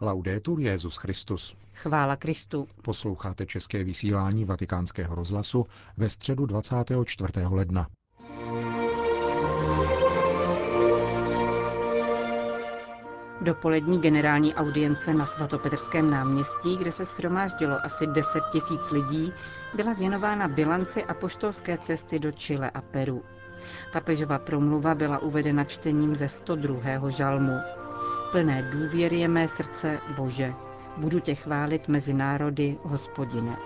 Laudetur Jezus Christus. Chvála Kristu. Posloucháte české vysílání Vatikánského rozhlasu ve středu 24. ledna. Dopolední generální audience na svatopetrském náměstí, kde se schromáždilo asi 10 tisíc lidí, byla věnována bilanci apoštolské cesty do Chile a Peru. Papežova promluva byla uvedena čtením ze 102. žalmu. Plné důvěry je mé srdce, Bože. Budu tě chválit mezi národy, hospodine.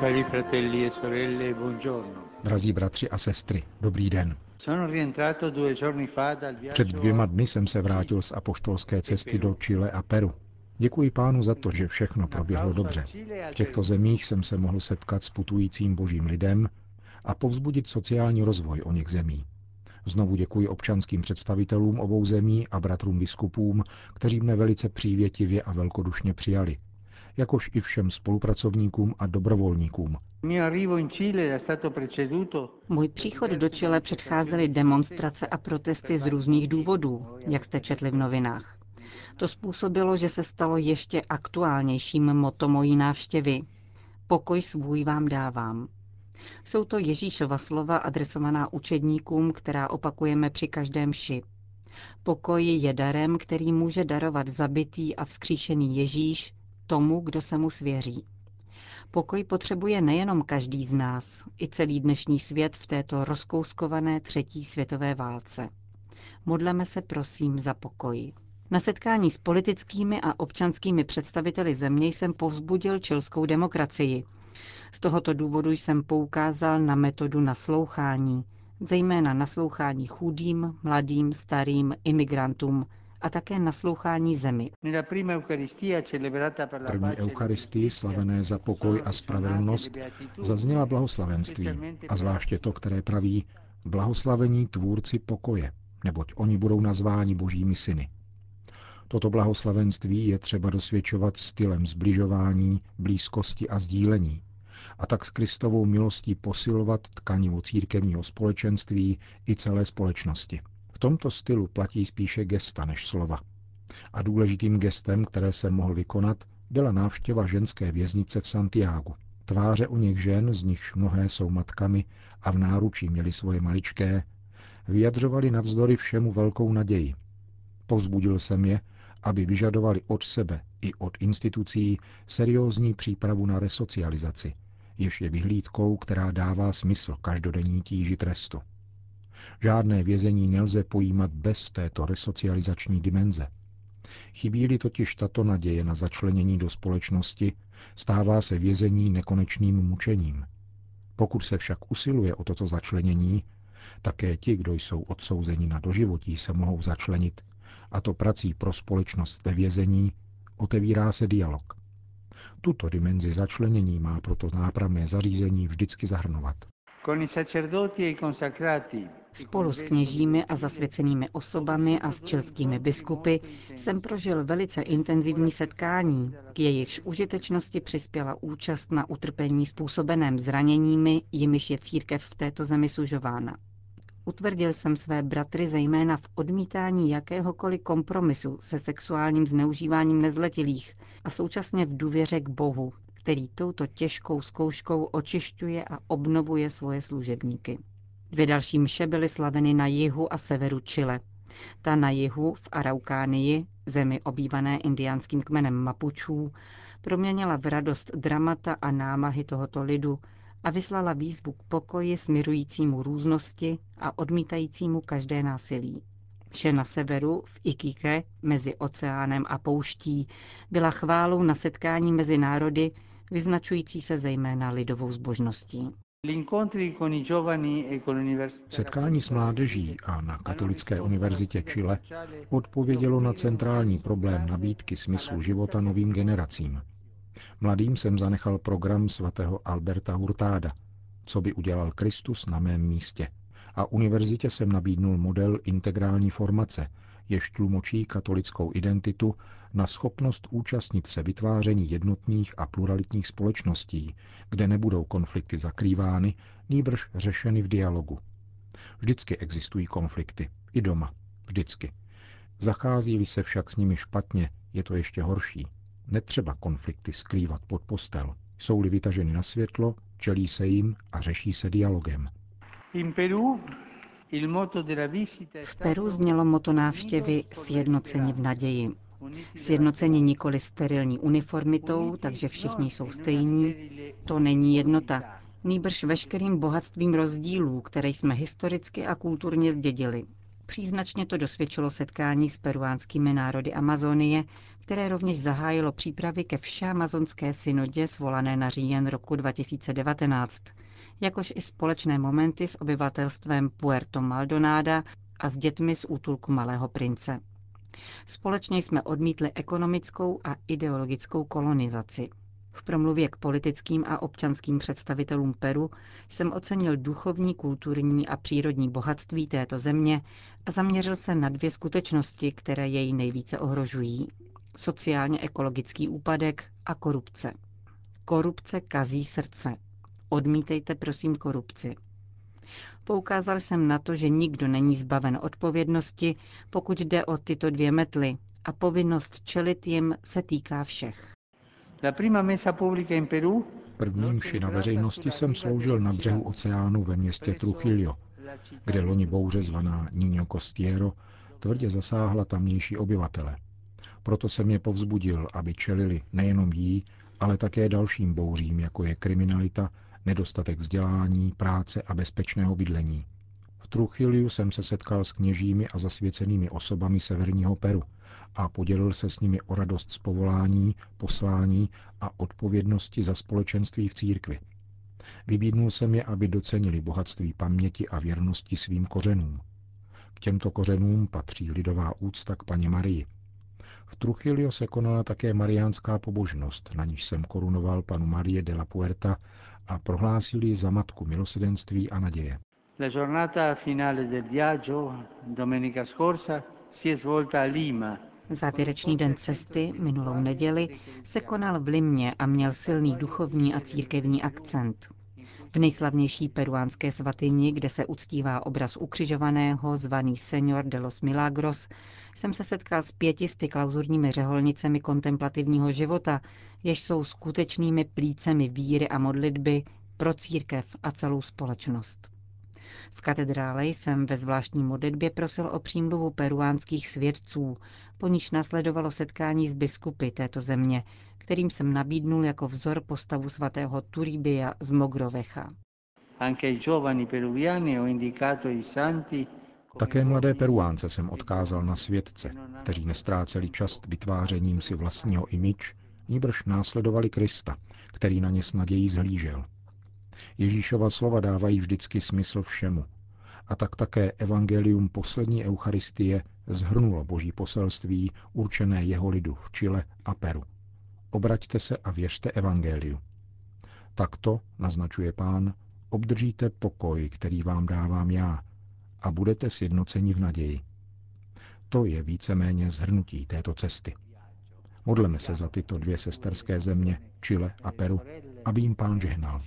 Cari fratelli e sorelle, buongiorno. Drazí bratři a sestry, dobrý den. Před dvěma dny jsem se vrátil z apoštolské cesty do Chile a Peru. Děkuji pánu za to, že všechno proběhlo dobře. V těchto zemích jsem se mohl setkat s putujícím božím lidem a povzbudit sociální rozvoj o něch zemí. Znovu děkuji občanským představitelům obou zemí a bratrům biskupům, kteří mne velice přívětivě a velkodušně přijali, jakož i všem spolupracovníkům a dobrovolníkům. Můj příchod do Chile předcházely demonstrace a protesty z různých důvodů, jak jste četli v novinách. To způsobilo, že se stalo ještě aktuálnějším moto mojí návštěvy. Pokoj svůj vám dávám. Jsou to Ježíšova slova adresovaná učedníkům, která opakujeme při každém ši. Pokoj je darem, který může darovat zabitý a vzkříšený Ježíš tomu, kdo se mu svěří. Pokoj potřebuje nejenom každý z nás, i celý dnešní svět v této rozkouskované třetí světové válce. Modleme se prosím za pokoj. Na setkání s politickými a občanskými představiteli země jsem povzbudil čilskou demokracii. Z tohoto důvodu jsem poukázal na metodu naslouchání, zejména naslouchání chudým, mladým, starým, imigrantům a také naslouchání zemi. První eucharistii, slavené za pokoj a spravedlnost, zazněla blahoslavenství, a zvláště to, které praví blahoslavení tvůrci pokoje, neboť oni budou nazváni božími syny. Toto blahoslavenství je třeba dosvědčovat stylem zbližování, blízkosti a sdílení, a tak s Kristovou milostí posilovat tkanivo církevního společenství i celé společnosti. V tomto stylu platí spíše gesta než slova. A důležitým gestem, které se mohl vykonat, byla návštěva ženské věznice v Santiagu. Tváře u nich žen, z nichž mnohé jsou matkami a v náručí měli svoje maličké, vyjadřovali navzdory všemu velkou naději. Povzbudil jsem je, aby vyžadovali od sebe i od institucí seriózní přípravu na resocializaci, jež je vyhlídkou, která dává smysl každodenní tíži trestu. Žádné vězení nelze pojímat bez této resocializační dimenze. Chybí-li totiž tato naděje na začlenění do společnosti, stává se vězení nekonečným mučením. Pokud se však usiluje o toto začlenění, také ti, kdo jsou odsouzeni na doživotí, se mohou začlenit, a to prací pro společnost ve vězení, otevírá se dialog. Tuto dimenzi začlenění má proto nápravné zařízení vždycky zahrnovat. Spolu s kněžími a zasvěcenými osobami a s čilskými biskupy jsem prožil velice intenzivní setkání, k jejichž užitečnosti přispěla účast na utrpení způsobeném zraněními, jimiž je církev v této zemi sužována. Utvrdil jsem své bratry zejména v odmítání jakéhokoliv kompromisu se sexuálním zneužíváním nezletilých a současně v důvěře k Bohu, který touto těžkou zkouškou očišťuje a obnovuje svoje služebníky. Dvě další mše byly slaveny na jihu a severu Chile. Ta na jihu v Araukánii, zemi obývané indiánským kmenem Mapučů, proměnila v radost dramata a námahy tohoto lidu a vyslala výzvu k pokoji smirujícímu různosti a odmítajícímu každé násilí. Vše na severu, v Ikike, mezi oceánem a pouští, byla chválou na setkání mezi národy, vyznačující se zejména lidovou zbožností. Setkání s mládeží a na Katolické univerzitě Chile odpovědělo na centrální problém nabídky smyslu života novým generacím. Mladým jsem zanechal program svatého Alberta Hurtáda, co by udělal Kristus na mém místě. A univerzitě jsem nabídnul model integrální formace, jež tlumočí katolickou identitu na schopnost účastnit se vytváření jednotných a pluralitních společností, kde nebudou konflikty zakrývány, nýbrž řešeny v dialogu. Vždycky existují konflikty. I doma. Vždycky. Zachází-li se však s nimi špatně, je to ještě horší. Netřeba konflikty skrývat pod postel. Jsou-li vytaženy na světlo, čelí se jim a řeší se dialogem. V Peru znělo moto návštěvy Sjednoceni v naději. Sjednoceni nikoli sterilní uniformitou, takže všichni jsou stejní, to není jednota, nýbrž veškerým bohatstvím rozdílů, které jsme historicky a kulturně zdědili. Příznačně to dosvědčilo setkání s peruánskými národy Amazonie, které rovněž zahájilo přípravy ke všeamazonské synodě svolané na říjen roku 2019, jakož i společné momenty s obyvatelstvem Puerto Maldonada a s dětmi z útulku Malého prince. Společně jsme odmítli ekonomickou a ideologickou kolonizaci. V promluvě k politickým a občanským představitelům Peru jsem ocenil duchovní, kulturní a přírodní bohatství této země a zaměřil se na dvě skutečnosti, které jej nejvíce ohrožují. Sociálně-ekologický úpadek a korupce. Korupce kazí srdce. Odmítejte prosím korupci. Poukázal jsem na to, že nikdo není zbaven odpovědnosti, pokud jde o tyto dvě metly, a povinnost čelit jim se týká všech. První mši na veřejnosti jsem sloužil na břehu oceánu ve městě Trujillo, kde loni bouře zvaná Niño Costiero tvrdě zasáhla tamnější obyvatele. Proto jsem je povzbudil, aby čelili nejenom jí, ale také dalším bouřím, jako je kriminalita, nedostatek vzdělání, práce a bezpečného bydlení. Truchiliu jsem se setkal s kněžími a zasvěcenými osobami severního Peru a podělil se s nimi o radost z povolání, poslání a odpovědnosti za společenství v církvi. Vybídnul jsem je, aby docenili bohatství paměti a věrnosti svým kořenům. K těmto kořenům patří lidová úcta k paně Marii. V Truchilio se konala také mariánská pobožnost, na níž jsem korunoval panu Marie de la Puerta a prohlásil ji za matku milosedenství a naděje. La giornata finale del viaggio, domenica scorsa, si è svolta a Lima. Závěrečný den cesty, minulou neděli, se konal v Limě a měl silný duchovní a církevní akcent. V nejslavnější peruánské svatyni, kde se uctívá obraz ukřižovaného, zvaný Señor de los Milagros, jsem se setkal s pětisty klauzurními řeholnicemi kontemplativního života, jež jsou skutečnými plícemi víry a modlitby pro církev a celou společnost. V katedrále jsem ve zvláštní modlitbě prosil o přímluvu peruánských svědců, po níž následovalo setkání s biskupy této země, kterým jsem nabídnul jako vzor postavu svatého Turibia z Mogrovecha. Také mladé Peruánce jsem odkázal na svědce, kteří nestráceli čas vytvářením si vlastního imič, níbrž následovali Krista, který na ně s nadějí zhlížel. Ježíšova slova dávají vždycky smysl všemu. A tak také evangelium poslední Eucharistie zhrnulo boží poselství určené jeho lidu v Chile a Peru. Obraťte se a věřte evangeliu. Takto, naznačuje pán, obdržíte pokoj, který vám dávám já, a budete sjednoceni v naději. To je víceméně zhrnutí této cesty. Modleme se za tyto dvě sesterské země, Chile a Peru, aby jim pán žehnal.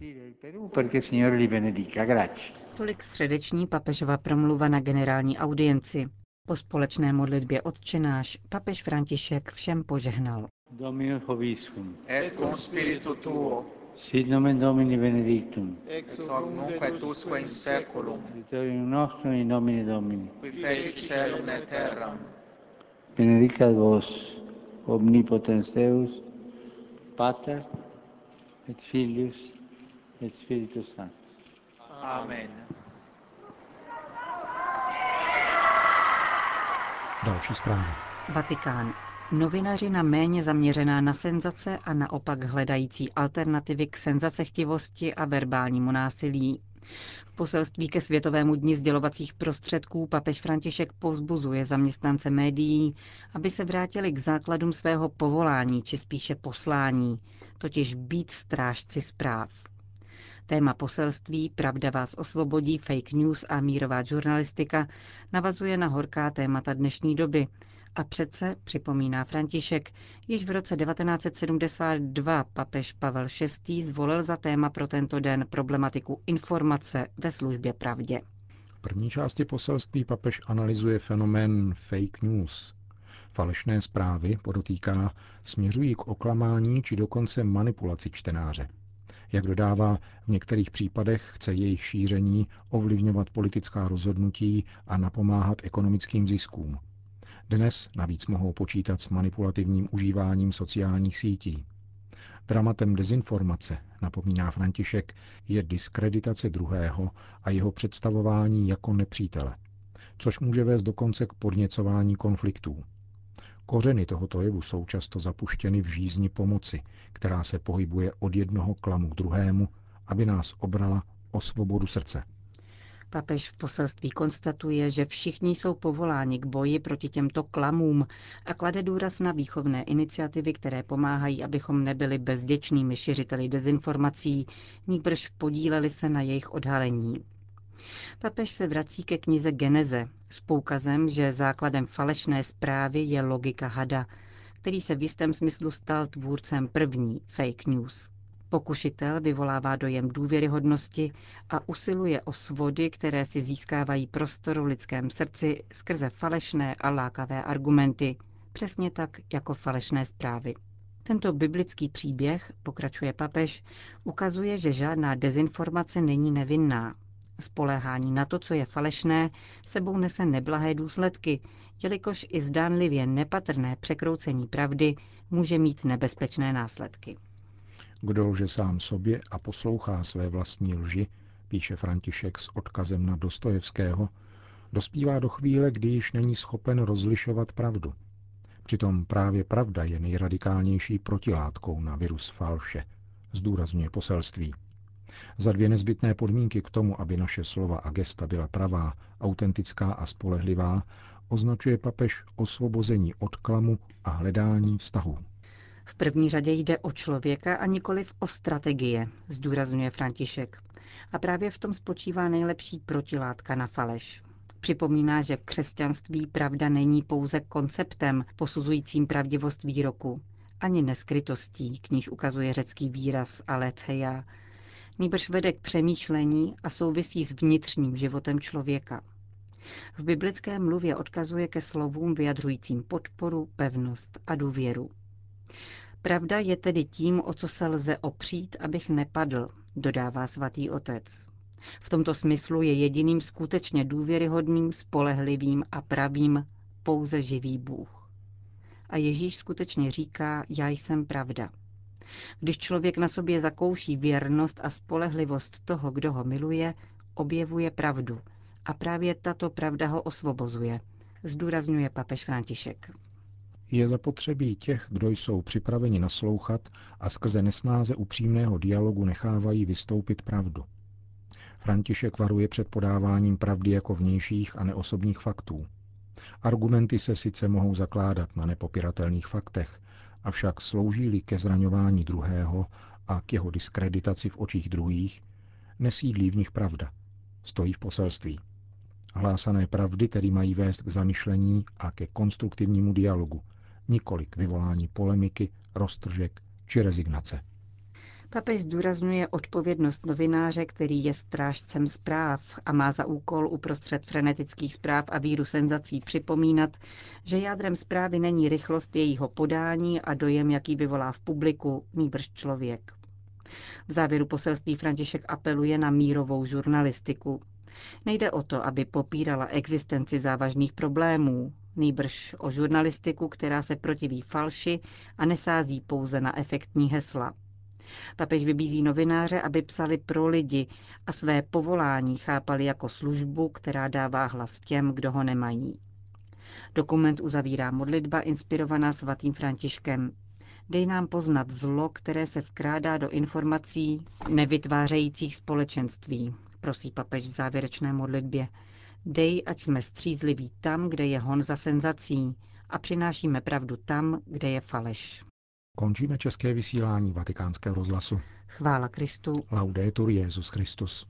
Tolik středeční papežova promluva na generální audienci. Po společné modlitbě odčenáš papež František všem požehnal. Dominus Hoviscum. et cum spiritu tuo, Sit nomen Domini benedictum. ex hoc nunc et usque in seculum, Aiutorium nostrum in nomine Domini. qui feci celum et terram, Benedicat vos, omnipotens Deus, Pater, et Filius, et Spiritus Sanctus. Amen. Další zprávy. Vatikán. Novinaři na méně zaměřená na senzace a naopak hledající alternativy k senzacechtivosti a verbálnímu násilí. V poselství ke Světovému dni sdělovacích prostředků papež František povzbuzuje zaměstnance médií, aby se vrátili k základům svého povolání, či spíše poslání, totiž být strážci zpráv. Téma poselství Pravda vás osvobodí, fake news a mírová žurnalistika navazuje na horká témata dnešní doby. A přece, připomíná František, již v roce 1972 papež Pavel VI. zvolil za téma pro tento den problematiku informace ve službě pravdě. V první části poselství papež analyzuje fenomén fake news. Falešné zprávy, podotýká, směřují k oklamání či dokonce manipulaci čtenáře. Jak dodává, v některých případech chce jejich šíření ovlivňovat politická rozhodnutí a napomáhat ekonomickým ziskům. Dnes navíc mohou počítat s manipulativním užíváním sociálních sítí. Dramatem dezinformace, napomíná František, je diskreditace druhého a jeho představování jako nepřítele, což může vést dokonce k podněcování konfliktů. Kořeny tohoto jevu jsou často zapuštěny v žízni pomoci, která se pohybuje od jednoho klamu k druhému, aby nás obrala o svobodu srdce. Papež v poselství konstatuje, že všichni jsou povoláni k boji proti těmto klamům a klade důraz na výchovné iniciativy, které pomáhají, abychom nebyli bezděčnými šiřiteli dezinformací, níbrž podíleli se na jejich odhalení. Papež se vrací ke knize Geneze s poukazem, že základem falešné zprávy je logika hada, který se v jistém smyslu stal tvůrcem první fake news. Pokušitel vyvolává dojem důvěryhodnosti a usiluje o svody, které si získávají prostor v lidském srdci skrze falešné a lákavé argumenty, přesně tak jako falešné zprávy. Tento biblický příběh, pokračuje papež, ukazuje, že žádná dezinformace není nevinná. Spoléhání na to, co je falešné, sebou nese neblahé důsledky, jelikož i zdánlivě nepatrné překroucení pravdy může mít nebezpečné následky. Kdo lže sám sobě a poslouchá své vlastní lži, píše František s odkazem na Dostojevského, dospívá do chvíle, kdy již není schopen rozlišovat pravdu. Přitom právě pravda je nejradikálnější protilátkou na virus falše, zdůrazňuje poselství. Za dvě nezbytné podmínky k tomu, aby naše slova a gesta byla pravá, autentická a spolehlivá, označuje papež osvobození od klamu a hledání vztahů. V první řadě jde o člověka a nikoliv o strategie, zdůrazňuje František. A právě v tom spočívá nejlepší protilátka na faleš. Připomíná, že v křesťanství pravda není pouze konceptem posuzujícím pravdivost výroku, ani neskrytostí, k níž ukazuje řecký výraz aletheia, nýbrž vede k přemýšlení a souvisí s vnitřním životem člověka. V biblické mluvě odkazuje ke slovům vyjadřujícím podporu, pevnost a důvěru. Pravda je tedy tím, o co se lze opřít, abych nepadl, dodává svatý otec. V tomto smyslu je jediným skutečně důvěryhodným, spolehlivým a pravým pouze živý Bůh. A Ježíš skutečně říká, já jsem pravda. Když člověk na sobě zakouší věrnost a spolehlivost toho, kdo ho miluje, objevuje pravdu. A právě tato pravda ho osvobozuje, zdůrazňuje papež František je zapotřebí těch, kdo jsou připraveni naslouchat a skrze nesnáze upřímného dialogu nechávají vystoupit pravdu. František varuje před podáváním pravdy jako vnějších a neosobních faktů. Argumenty se sice mohou zakládat na nepopiratelných faktech, avšak slouží-li ke zraňování druhého a k jeho diskreditaci v očích druhých, nesídlí v nich pravda. Stojí v poselství. Hlásané pravdy tedy mají vést k zamyšlení a ke konstruktivnímu dialogu, nikoli k vyvolání polemiky, roztržek či rezignace. Papež zdůrazňuje odpovědnost novináře, který je strážcem zpráv a má za úkol uprostřed frenetických zpráv a víru senzací připomínat, že jádrem zprávy není rychlost jejího podání a dojem, jaký vyvolá v publiku, nýbrž člověk. V závěru poselství František apeluje na mírovou žurnalistiku. Nejde o to, aby popírala existenci závažných problémů, nýbrž o žurnalistiku, která se protiví falši a nesází pouze na efektní hesla. Papež vybízí novináře, aby psali pro lidi a své povolání chápali jako službu, která dává hlas těm, kdo ho nemají. Dokument uzavírá modlitba inspirovaná svatým Františkem. Dej nám poznat zlo, které se vkrádá do informací nevytvářejících společenství, prosí papež v závěrečné modlitbě. Dej, ať jsme střízliví tam, kde je hon za senzací a přinášíme pravdu tam, kde je faleš. Končíme české vysílání vatikánského rozhlasu. Chvála Kristu. Laudetur Jezus Christus.